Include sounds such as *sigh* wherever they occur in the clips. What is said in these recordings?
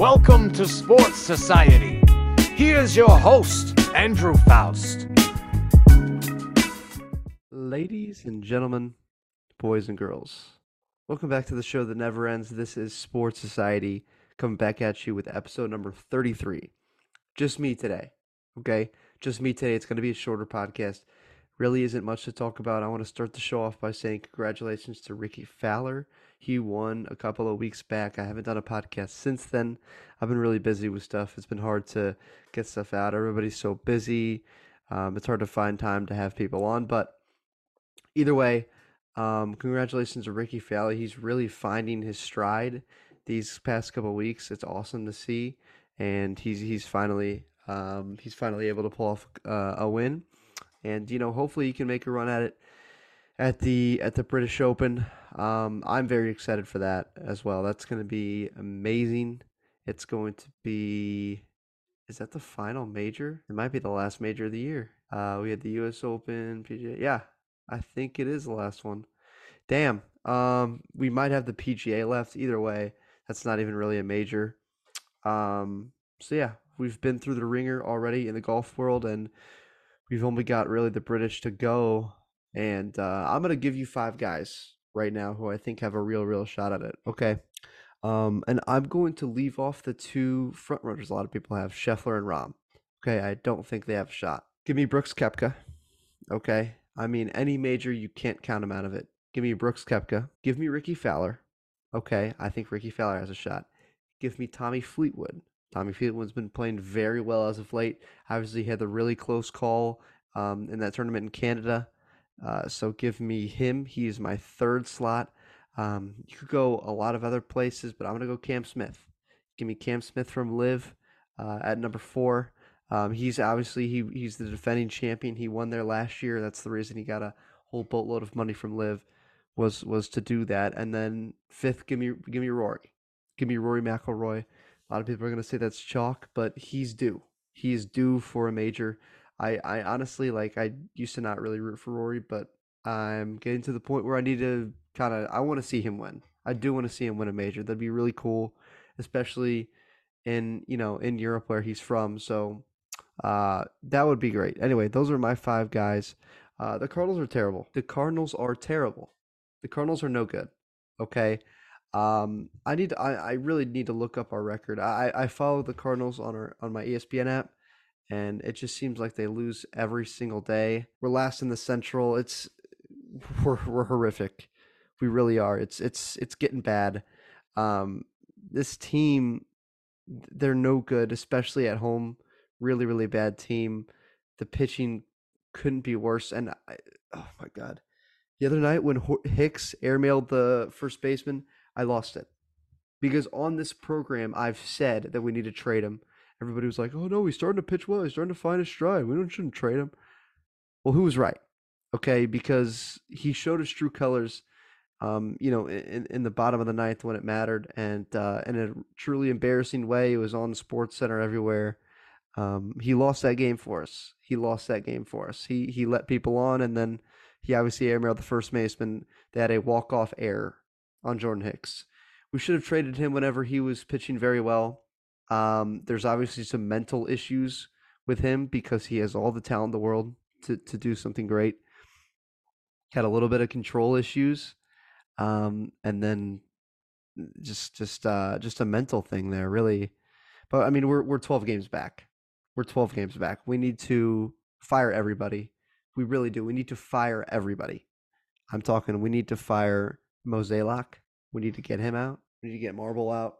Welcome to Sports Society. Here's your host, Andrew Faust. Ladies and gentlemen, boys and girls, welcome back to the show that never ends. This is Sports Society coming back at you with episode number 33. Just me today, okay? Just me today. It's going to be a shorter podcast. Really isn't much to talk about. I want to start the show off by saying congratulations to Rickie Fowler. He won a couple of weeks back. I haven't done a podcast since then. I've been really busy with stuff. It's been hard to get stuff out. Everybody's so busy. Um, it's hard to find time to have people on, but either way, um, congratulations to Rickie Fowler. He's really finding his stride these past couple weeks. It's awesome to see, and he's he's finally um, he's finally able to pull off uh, a win, and you know hopefully he can make a run at it at the at the British Open. Um, I'm very excited for that as well. That's going to be amazing. It's going to be. Is that the final major? It might be the last major of the year. Uh, we had the U.S. Open, PGA. Yeah, I think it is the last one. Damn. Um, we might have the PGA left. Either way, that's not even really a major. Um, so yeah, we've been through the ringer already in the golf world, and we've only got really the British to go. And uh, I'm gonna give you five guys right now who I think have a real, real shot at it. Okay. Um, and I'm going to leave off the two front runners. A lot of people have Scheffler and Rahm. Okay, I don't think they have a shot. Give me Brooks Koepka. Okay, I mean any major you can't count him out of it. Give me Brooks Koepka. Give me Rickie Fowler. Okay, I think Rickie Fowler has a shot. Give me Tommy Fleetwood. Tommy Fleetwood's been playing very well as of late. Obviously, he had the really close call um, in that tournament in Canada. Uh, so give me him. He is my third slot. Um, you could go a lot of other places, but I'm going to go Cam Smith. Give me Cam Smith from LIV uh, at number four. Um, he's obviously he he's the defending champion. He won there last year. That's the reason he got a whole boatload of money from LIV was was to do that. And then fifth, give me give me Rory, give me Rory McIlroy. A lot of people are going to say that's chalk, but he's due. He's due for a major. I, I honestly like I used to not really root for Rory, but I'm getting to the point where I need to kind of I want to see him win. I do want to see him win a major. That'd be really cool, especially in you know in Europe where he's from. So uh, that would be great. Anyway, those are my five guys. Uh, the Cardinals are terrible. The Cardinals are terrible. The Cardinals are no good. Okay. Um, I need I, I really need to look up our record. I, I follow the Cardinals on our on my ESPN app and it just seems like they lose every single day. We're last in the Central. It's *laughs* we're we're horrific. We really are. It's it's it's getting bad. Um, this team, they're no good, especially at home. Really, really bad team. The pitching couldn't be worse. And I, oh my god, the other night when Hicks airmailed the first baseman, I lost it because on this program I've said that we need to trade him everybody was like, "Oh no, he's starting to pitch well. He's starting to find his stride. We don't shouldn't trade him." Well, who was right? Okay, because he showed his true colors. Um, you know, in, in the bottom of the ninth when it mattered, and uh, in a truly embarrassing way, it was on Sports Center everywhere. Um, he lost that game for us. He lost that game for us. He he let people on, and then he obviously airmailed the first baseman. They had a walk off error on Jordan Hicks. We should have traded him whenever he was pitching very well. Um, there's obviously some mental issues with him because he has all the talent in the world to, to do something great. Had a little bit of control issues, um, and then just just uh, just a mental thing there, really. But I mean, we're we're 12 games back. We're 12 games back. We need to fire everybody. We really do. We need to fire everybody. I'm talking. We need to fire Mozeliak. We need to get him out. We need to get Marmol out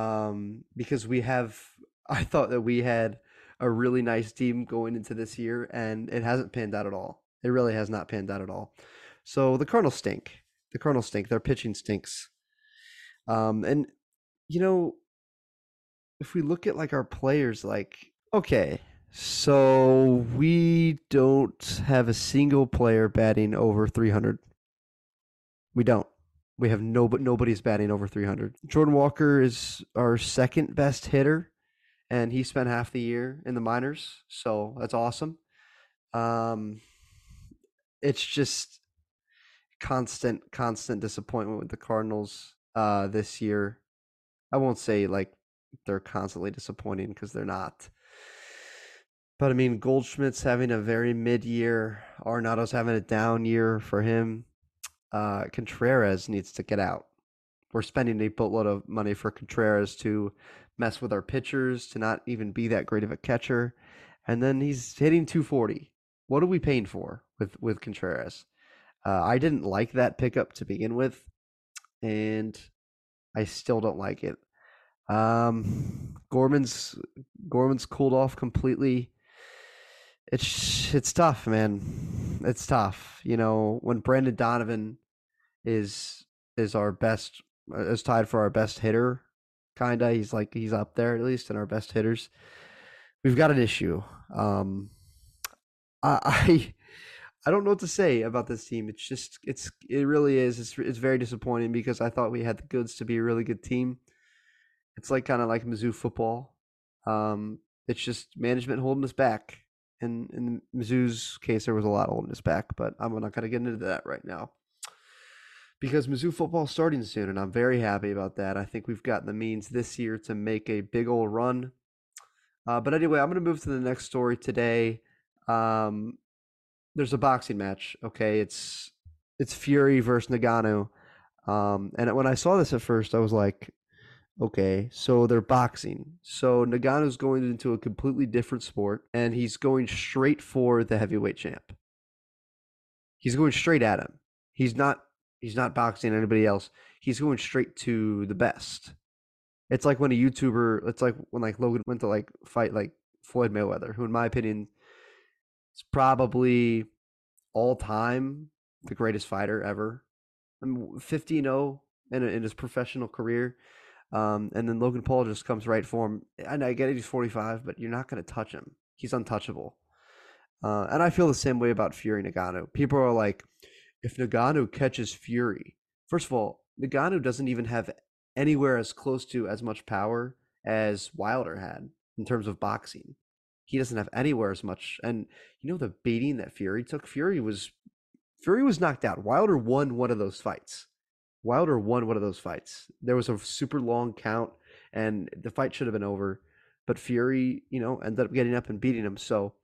um, because we have. *laughs* I thought that we had a really nice team going into this year, and it hasn't panned out at all. It really has not panned out at all. So the Cardinals stink. The Cardinals stink. Their pitching stinks. Um, and you know, if we look at like our players, like okay, so we don't have a single player batting over 300. We don't. We have no, but nobody's batting over 300. Jordan Walker is our second best hitter, and he spent half the year in the minors, so that's awesome. Um, it's just constant, constant disappointment with the Cardinals uh, this year. I won't say like they're constantly disappointing because they're not. But I mean, Goldschmidt's having a very mid year. Arenado's having a down year for him. Uh, Contreras needs to get out. We're spending a boatload of money for Contreras to mess with our pitchers, to not even be that great of a catcher. And then he's hitting 240. What are we paying for with, with Contreras? Uh, I didn't like that pickup to begin with, and I still don't like it. Um, Gorman's Gorman's cooled off completely it's it's tough, man. It's tough. You know, when Brendan Donovan is is our best uh, is tied for our best hitter, kinda. He's like he's up there at least in our best hitters. We've got an issue. Um, I, *laughs* I don't know what to say about this team. It's just it's it really is. It's it's very disappointing because I thought we had the goods to be a really good team. It's like kind of like Mizzou football. Um, it's just management holding us back in in Mizzou's case, there was a lot holding us back, but I'm not going to get into that right now because Mizzou football is starting soon, and I'm very happy about that. I think we've gotten the means this year to make a big old run. Uh, but anyway, I'm going to move to the next story today. Um, there's a boxing match. Okay, it's it's Fury versus Ngannou. Um, and when I saw this at first, I was like, Okay, so they're boxing. So Ngannou's going into a completely different sport, and he's going straight for the heavyweight champ. He's going straight at him. He's not. He's not boxing anybody else. He's going straight to the best. It's like when a YouTuber. It's like when like Logan went to like fight like Floyd Mayweather, who in my opinion is probably all time the greatest fighter ever. I'm 15 0 in, in his professional career. Um, and then Logan Paul just comes right for him. And I get it, he's 45, but you're not going to touch him. He's untouchable. Uh, and I feel the same way about Fury Ngannou. People are like, if Ngannou catches Fury, first of all, Ngannou doesn't even have anywhere as close to as much power as Wilder had in terms of boxing. He doesn't have anywhere as much. And you know the beating that Fury took. Fury was Fury was knocked out. Wilder won one of those fights. Wilder won one of those fights. There was a super long count, and the fight should have been over, but Fury, you know, ended up getting up and beating him. So,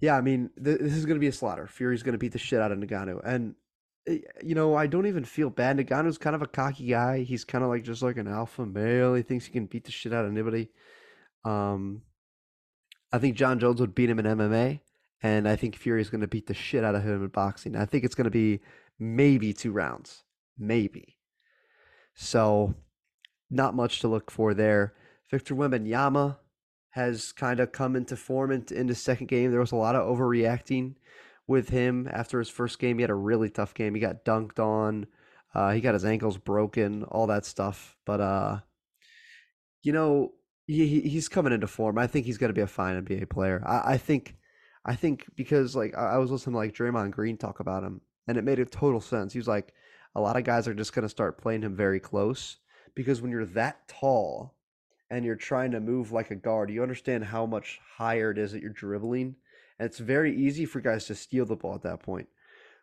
yeah, I mean, th- this is going to be a slaughter. Fury's going to beat the shit out of Ngannou. and eh, you know, I don't even feel bad. Ngannou's kind of a cocky guy. He's kind of like just like an alpha male. He thinks he can beat the shit out of anybody. Um, I think Jon Jones would beat him in MMA, and I think Fury's going to beat the shit out of him in boxing. I think it's going to be maybe two rounds, maybe. So, not much to look for there. Victor Wembanyama has kind of come into form in, in the second game. There was a lot of overreacting with him after his first game. He had a really tough game. He got dunked on. Uh, he got his ankles broken, all that stuff. But uh, you know, he, he's coming into form. I think he's going to be a fine NBA player. I, I think, I think because like I, I was listening to like Draymond Green talk about him, and it made a total sense. He was like, a lot of guys are just going to start playing him very close because when you're that tall and you're trying to move like a guard, you understand how much higher it is that you're dribbling, and it's very easy for guys to steal the ball at that point.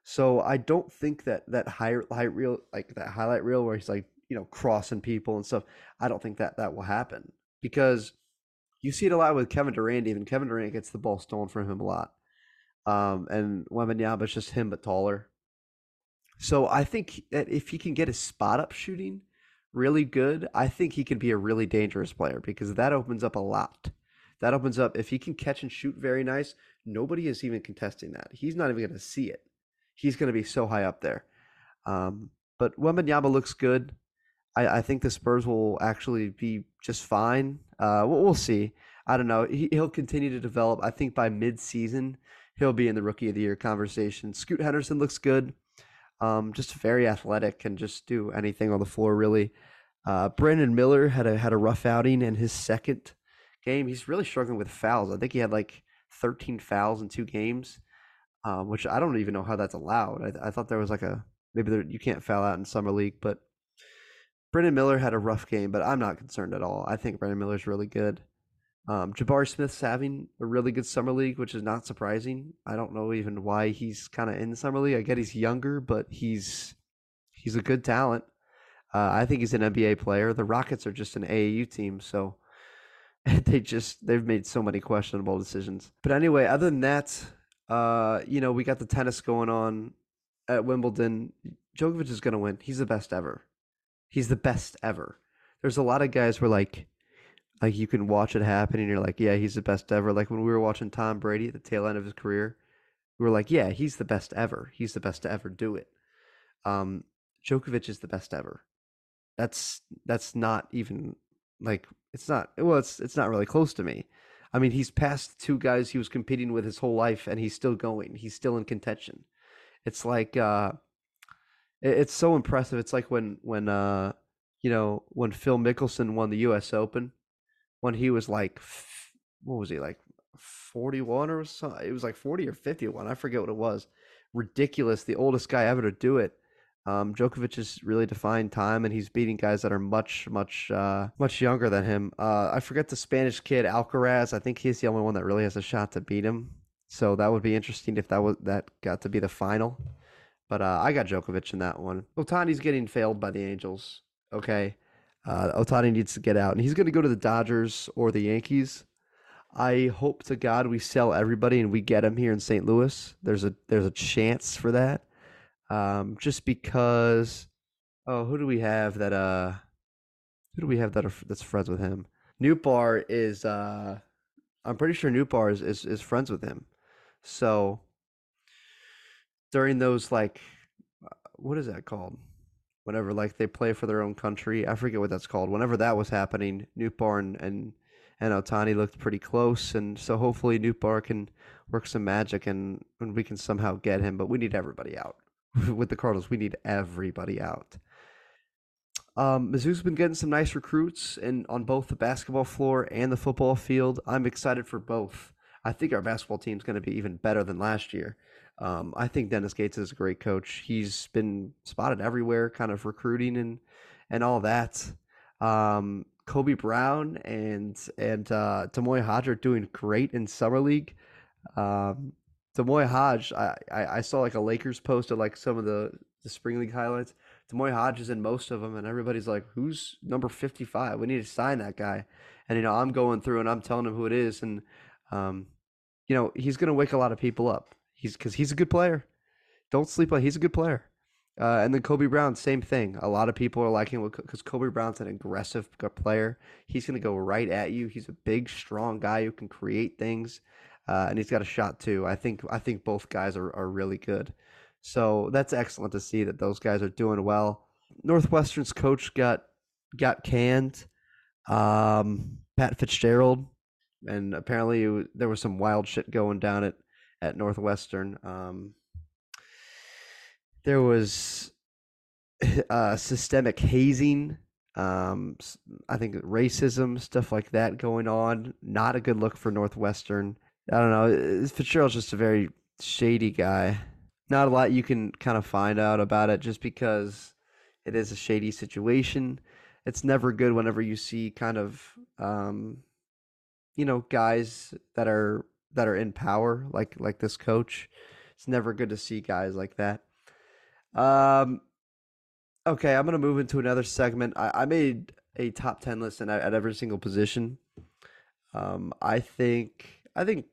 So I don't think that that highlight reel, like that highlight reel, where he's like you know crossing people and stuff. I don't think that that will happen because you see it a lot with Kevin Durant. Even Kevin Durant gets the ball stolen from him a lot. Um, and Wembanyama's just him but taller. So I think that if he can get his spot up shooting really good, I think he can be a really dangerous player because that opens up a lot. That opens up if he can catch and shoot very nice. Nobody is even contesting that. He's not even going to see it. He's going to be so high up there. Um, but Wembanyama looks good. I, I, think the Spurs will actually be just fine. Uh, we'll, we'll, see. I don't know. He, will continue to develop. I think by mid-season he'll be in the Rookie of the Year conversation. Scoot Henderson looks good. Um, just very athletic, can just do anything on the floor really. Uh, Brandon Miller had a had a rough outing in his second game. He's really struggling with fouls. I think he had like 13 fouls in two games, um, which I don't even know how that's allowed. I, I thought there was like a maybe there, you can't foul out in summer league, but Brandon Miller had a rough game. But I'm not concerned at all. I think Brandon Miller's really good. Um, Jabari Smith's having a really good summer league, which is not surprising. I don't know even why he's kind of in the summer league. I get he's younger, but he's he's a good talent. Uh, I think he's an NBA player. The Rockets are just an AAU team, so *laughs* they just they've made so many questionable decisions. But anyway, other than that, uh, you know, we got the tennis going on at Wimbledon. Djokovic is going to win. He's the best ever. He's the best ever. There's a lot of guys where like like you can watch it happen and you're like, yeah, he's the best ever. Like when we were watching Tom Brady at the tail end of his career, we were like, yeah, he's the best ever. He's the best to ever do it. Um, Djokovic is the best ever. That's that's not even like it's not well, it's it's not really close to me. I mean, he's passed two guys he was competing with his whole life, and he's still going. He's still in contention. It's like uh, it, it's so impressive. It's like when when uh, you know when Phil Mickelson won the U.S. Open when he was like what was he like 41 or something it was like 40 or 51 i forget what it was ridiculous the oldest guy ever to do it um, Djokovic has really defined time, and he's beating guys that are much, much, uh, much younger than him. Uh, I forget the Spanish kid Alcaraz. I think he's the only one that really has a shot to beat him. So that would be interesting if that was that got to be the final. But uh, I got Djokovic in that one. Ohtani's getting failed by the Angels. Okay, uh, Ohtani needs to get out, and he's going to go to the Dodgers or the Yankees. I hope to God we sell everybody and we get him here in St. Louis. There's a there's a chance for that. Um, just because. Oh, who do we have that? Uh, who do we have that are, that's friends with him? Nootbaar is. Uh, I'm pretty sure Nootbaar is, is is friends with him. So during those like, uh, what is that called? Whenever like they play for their own country, I forget what that's called. Whenever that was happening, Nootbaar and and, and Ohtani looked pretty close, and so hopefully Nootbaar can work some magic and, and we can somehow get him. But we need everybody out. *laughs* with the Cardinals. We need everybody out. Um, Mizzou's been getting some nice recruits and on both the basketball floor and the football field. I'm excited for both. I think our basketball team's going to be even better than last year. Um, I think Dennis Gates is a great coach. He's been spotted everywhere, kind of recruiting and and all that. Um, Kobe Brown and and uh, Hodge are doing great in summer league. Um, Hodge, I, I, I saw like a Lakers post of like some of the, the spring league highlights. D'Moi Hodge is in most of them, and everybody's like, "Who's number fifty-five? We need to sign that guy." And you know, I'm going through and I'm telling him who it is, and um, you know, he's going to wake a lot of people up. He's because he's a good player. Don't sleep on. He's a good player. Uh, and then Kobe Brown, same thing. A lot of people are liking because Kobe Brown's an aggressive player. He's going to go right at you. He's a big, strong guy who can create things uh, and he's got a shot too. I think I think both guys are, are really good. So that's excellent to see that those guys are doing well. Northwestern's coach got got canned. Um, Pat Fitzgerald, and apparently there was some wild shit going down at at Northwestern. Um, there was *laughs* uh, systemic hazing. Um, I think racism stuff like that going on. Not a good look for Northwestern. I don't know. Fitzgerald's just a very shady guy. Not a lot you can kind of find out about it just because it is a shady situation. It's never good whenever you see kind of um, you know guys that are that are in power like like this coach. It's never good to see guys like that. Um, okay, I'm gonna move into another segment. I, I made a top ten list and at every single position. Um, I think I think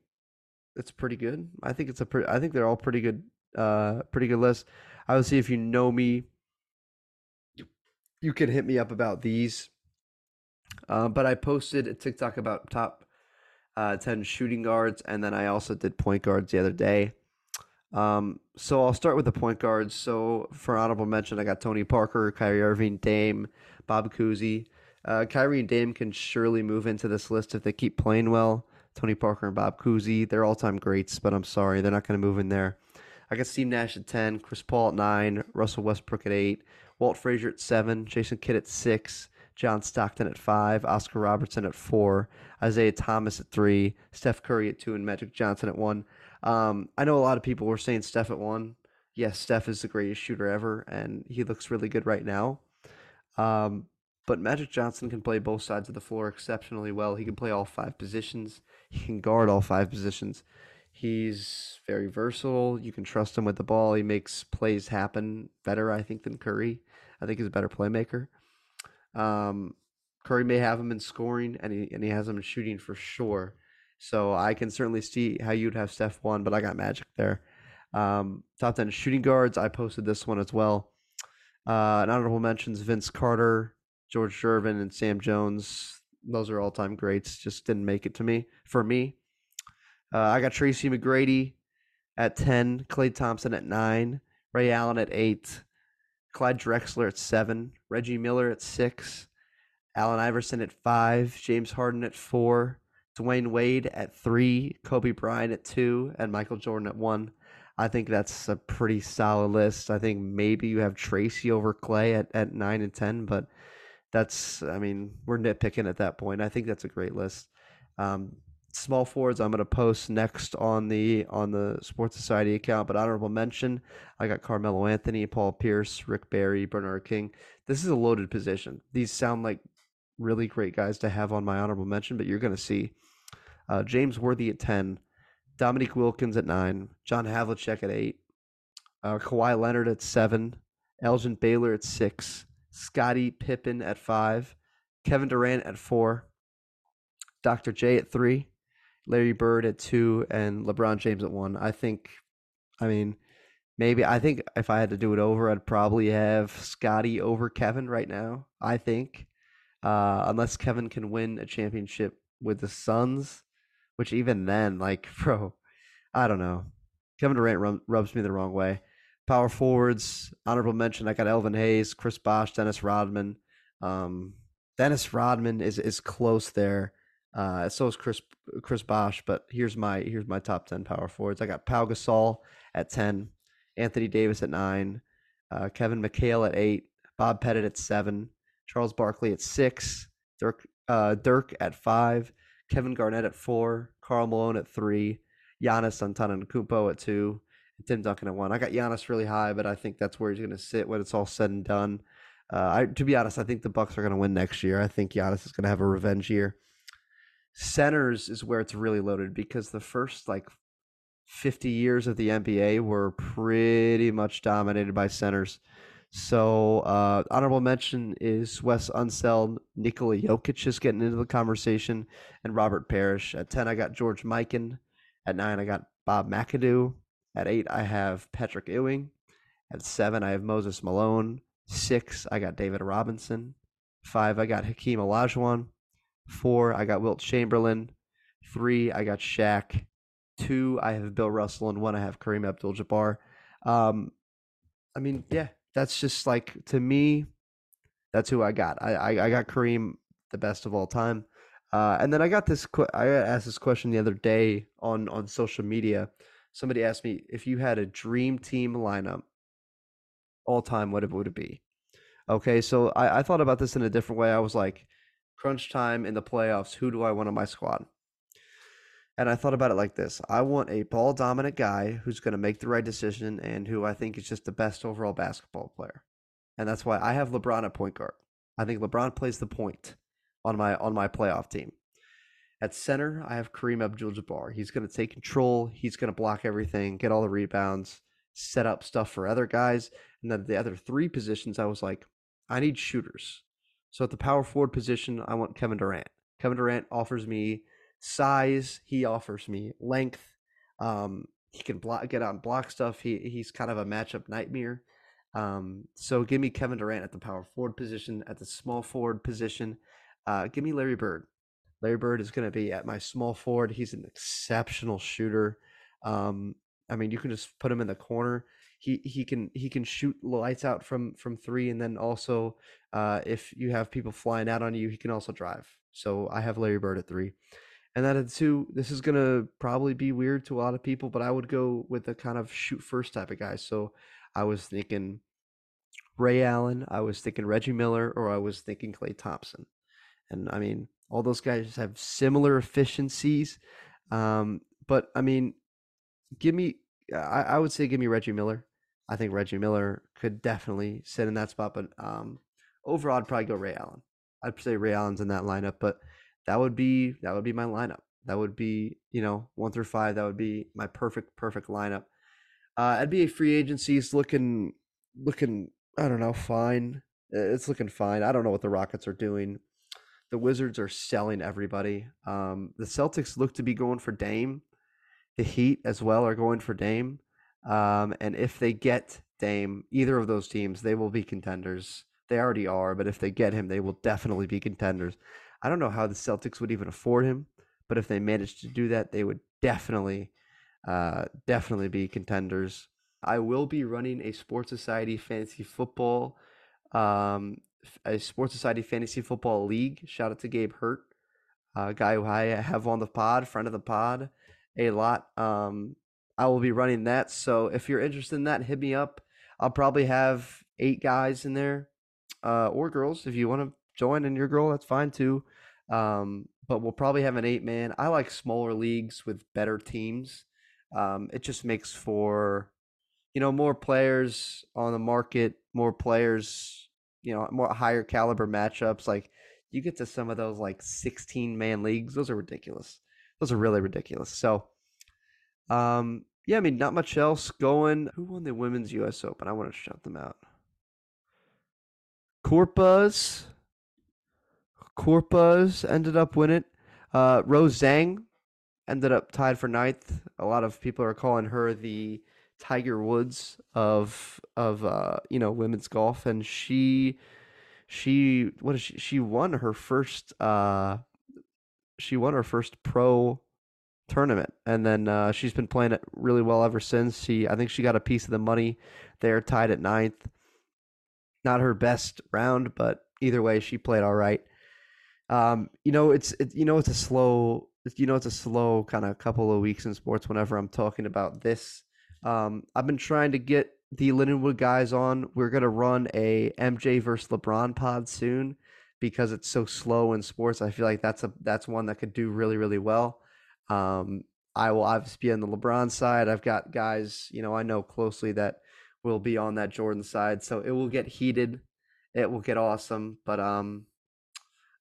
it's pretty good. I think it's a pretty. I think they're all pretty good. Uh, pretty good list. I would see if you know me, you, you can hit me up about these. Uh, but I posted a TikTok about top uh, ten shooting guards, and then I also did point guards the other day. Um, so I'll start with the point guards. So for honorable mention, I got Tony Parker, Kyrie Irving, Dame, Bob Cousy. Uh, Kyrie and Dame can surely move into this list if they keep playing well. Tony Parker and Bob Cousy. They're all time greats, but I'm sorry, they're not going to move in there. I got Steve Nash at 10, Chris Paul at 9, Russell Westbrook at 8, Walt Frazier at 7, Jason Kidd at 6, John Stockton at 5, Oscar Robertson at 4, Isiah Thomas at 3, Steph Curry at 2, and Magic Johnson at 1. Um, I know a lot of people were saying Steph at 1. Yes, Steph is the greatest shooter ever, and he looks really good right now. Um, but Magic Johnson can play both sides of the floor exceptionally well. He can play all five positions. He can guard all five positions. He's very versatile. You can trust him with the ball. He makes plays happen better, I think, than Curry. I think he's a better playmaker. Um, Curry may have him in scoring, and he and he has him in shooting for sure. So I can certainly see how you'd have Steph one, but I got Magic there. Um, top ten shooting guards. I posted this one as well. Uh, an honorable mentions: Vince Carter, George Gervin, and Sam Jones. Those are all time greats. Just didn't make it to me for me. Uh, I got Tracy McGrady at ten, Klay Thompson at nine, Ray Allen at eight, Clyde Drexler at seven, Reggie Miller at six, Allen Iverson at five, James Harden at four, Dwyane Wade at three, Kobe Bryant at two, and Michael Jordan at one. I think that's a pretty solid list. I think maybe you have Tracy over Klay at, at nine and ten, but that's I mean, we're nitpicking at that point. I think that's a great list. Um, small forwards I'm going to post next on the on the Sports Society account. But honorable mention, I got Carmelo Anthony, Paul Pierce, Rick Barry, Bernard King. This is a loaded position. These sound like really great guys to have on my honorable mention, but you're going to see uh, James Worthy at ten, Dominique Wilkins at nine, John Havlicek at eight, uh, Kawhi Leonard at seven, Elgin Baylor at six, Scottie Pippen at five, Kevin Durant at four. Dr. J at three, Larry Bird at two, and LeBron James at one. I think, I mean, maybe I think if I had to do it over, I'd probably have Scottie over Kevin right now. I think, uh, unless Kevin can win a championship with the Suns, which even then, like, *laughs* bro, I don't know. Kevin Durant rub, rubs me the wrong way. Power forwards, honorable mention. I got Elvin Hayes, Chris Bosh, Dennis Rodman. Um, Dennis Rodman is is close there. Uh, so is Chris Chris Bosh, but here's my here's my top ten power forwards. I got Pau Gasol at ten, Anthony Davis at nine, uh, Kevin McHale at eight, Bob Pettit at seven, Charles Barkley at six, Dirk uh, Dirk at five, Kevin Garnett at four, Karl Malone at three, Giannis Antetokounmpo at two, and Tim Duncan at one. I got Giannis really high, but I think that's where he's going to sit when it's all said and done. Uh, I, to be honest, I think the Bucks are going to win next year. I think Giannis is going to have a revenge year centers is where it's really loaded because the first like 50 years of the NBA were pretty much dominated by centers. So uh, honorable mention is Wes Unseld, Nikola Jokic is getting into the conversation, and Robert Parish. At 10, I got George Mikan. At 9, I got Bob McAdoo. At 8, I have Patrick Ewing. At 7, I have Moses Malone. 6, I got David Robinson. 5, I got Hakeem Olajuwon. Four, I got Wilt Chamberlain. Three, I got Shaq. Two, I have Bill Russell, and one, I have Kareem Abdul-Jabbar. Um, I mean, yeah, that's just like to me, that's who I got. I I, I got Kareem, the best of all time. Uh, and then I got this. I asked this question the other day on on social media. Somebody asked me if you had a dream team lineup, all time, what would it be? Okay, so I, I thought about this in a different way. I was like, crunch time in the playoffs, who do I want on my squad? And I thought about it like this I want a ball dominant guy who's going to make the right decision and who I think is just the best overall basketball player. And that's why I have LeBron at point guard. I think LeBron plays the point on my on my playoff team. At center, I have Kareem Abdul-Jabbar. He's going to take control. He's going to block everything, get all the rebounds, set up stuff for other guys. And then the other three positions, I was like, I need shooters. So at the power forward position, I want Kevin Durant. Kevin Durant offers me size. He offers me length. Um, he can block, get on block stuff. He he's kind of a matchup nightmare. Um, so give me Kevin Durant at the power forward position. At the small forward position, uh, give me Larry Bird. Larry Bird is going to be at my small forward. He's an exceptional shooter. Um, I mean, you can just put him in the corner he he can he can shoot lights out from from three, and then also uh, if you have people flying out on you, he can also drive. So I have Larry Bird at three, and then at two, this is gonna probably be weird to a lot of people, but I would go with a kind of shoot first type of guy. So I was thinking Ray Allen, I was thinking Reggie Miller, or I was thinking Klay Thompson, and I mean all those guys have similar efficiencies, um, but I mean, give me I, I would say give me Reggie Miller. I think Reggie Miller could definitely sit in that spot. But um, overall, I'd probably go Ray Allen. I'd say Ray Allen's in that lineup, but that would be that would be my lineup. That would be you know one through five. That would be my perfect perfect lineup. Uh, NBA free agency is looking looking I don't know fine. it's looking fine. I don't know what the Rockets are doing. The Wizards are selling everybody. Um, the Celtics look to be going for Dame. The Heat as well are going for Dame. Um, and if they get Dame, either of those teams, they will be contenders. They already are, but if they get him, they will definitely be contenders. I don't know how the Celtics would even afford him, but if they managed to do that, they would definitely, uh, definitely be contenders. I will be running a Sports Society fantasy football, um, a Sports Society fantasy football league. Shout out to Gabe Hurt, a guy who I have on the pod, friend of the pod, a lot. Um, I will be running that. So if you're interested in that, hit me up. I'll probably have eight guys in there, uh, or girls. If you want to join and you're a girl, that's fine too. Um, but we'll probably have an eight man. I like smaller leagues with better teams. Um, it just makes for, you know, more players on the market, more players, you know, more higher caliber matchups. Like you get to some of those like 16 man leagues. Those are ridiculous. Those are really ridiculous. So, um, yeah, I mean, not much else going. Who won the women's U.S. Open? I want to shout them out. Corpuz. Corpuz ended up winning. Uh, Rose Zhang ended up tied for ninth. A lot of people are calling her the Tiger Woods of of uh, you know women's golf, and she she what is she? She won her first uh, she won her first pro tournament, and then uh, she's been playing it really well ever since. She, I think she got a piece of the money there, tied at ninth. Not her best round, but either way, she played all right. Um, you know, it's it, you know it's a slow you know it's a slow kind of couple of weeks in sports. Whenever I'm talking about this, um, I've been trying to get the Lindenwood guys on. We're gonna run a MJ versus LeBron pod soon because it's so slow in sports. I feel like that's a that's one that could do really really well. Um, I will obviously be on the LeBron side. I've got guys, you know, I know closely that will be on that Jordan side. So it will get heated. It will get awesome. But um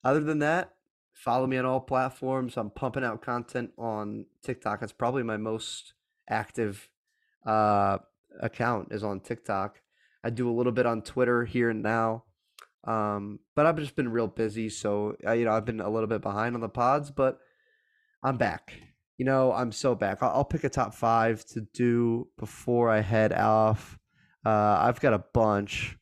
other than that, follow me on all platforms. I'm pumping out content on TikTok. It's probably my most active uh account is on TikTok. I do a little bit on Twitter here and now. Um, but I've just been real busy, so uh, you know I've been a little bit behind on the pods, but I'm back. You know, I'm so back. I'll, pick a top five to do before I head off. Uh, I've got a bunch.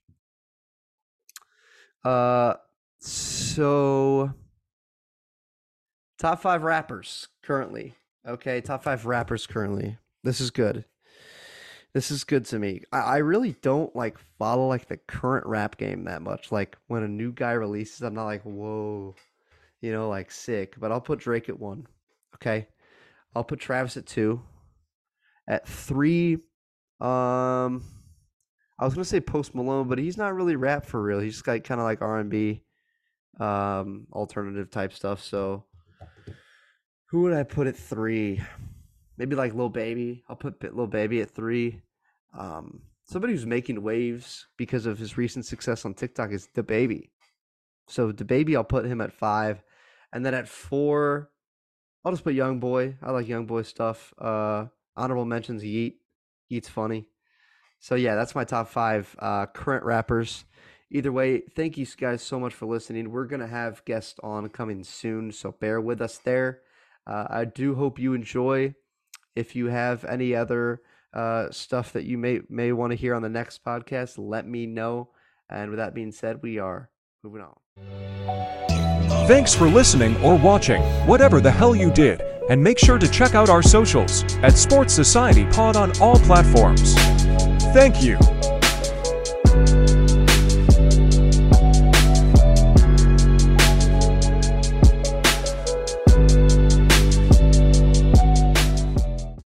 Uh, so top five rappers currently. Okay, top five rappers currently. This is good. This is good to me. I, I really don't like follow like the current rap game that much. Like when a new guy releases, I'm not like, whoa, you know, like sick. But I'll put Drake at one. Okay. I'll put Travis at two. At three, um, I was gonna say Post Malone, but he's not really rap for real. He's got kind of like R and B, um, alternative type stuff. So, who would I put at three? Maybe like Lil Baby. I'll put Lil Baby at three. Um, somebody who's making waves because of his recent success on TikTok is the Baby. So the Baby, I'll put him at five, and then at four, I'll just put Young Boy. I like Young Boy stuff. Uh, honorable mentions Yeat. Yeat's funny. So yeah, that's my top five uh, current rappers. Either way, thank you guys so much for listening. We're gonna have guests on coming soon, so bear with us there. Uh, I do hope you enjoy. If you have any other uh, stuff that you may may want to hear on the next podcast, let me know. And with that being said, we are moving on. Thanks for listening or watching, whatever the hell you did, and make sure to check out our socials at Sports Society Pod on all platforms. Thank you.